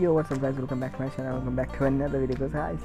Yo, what's up guys, welcome back to my channel, welcome back to another video guys.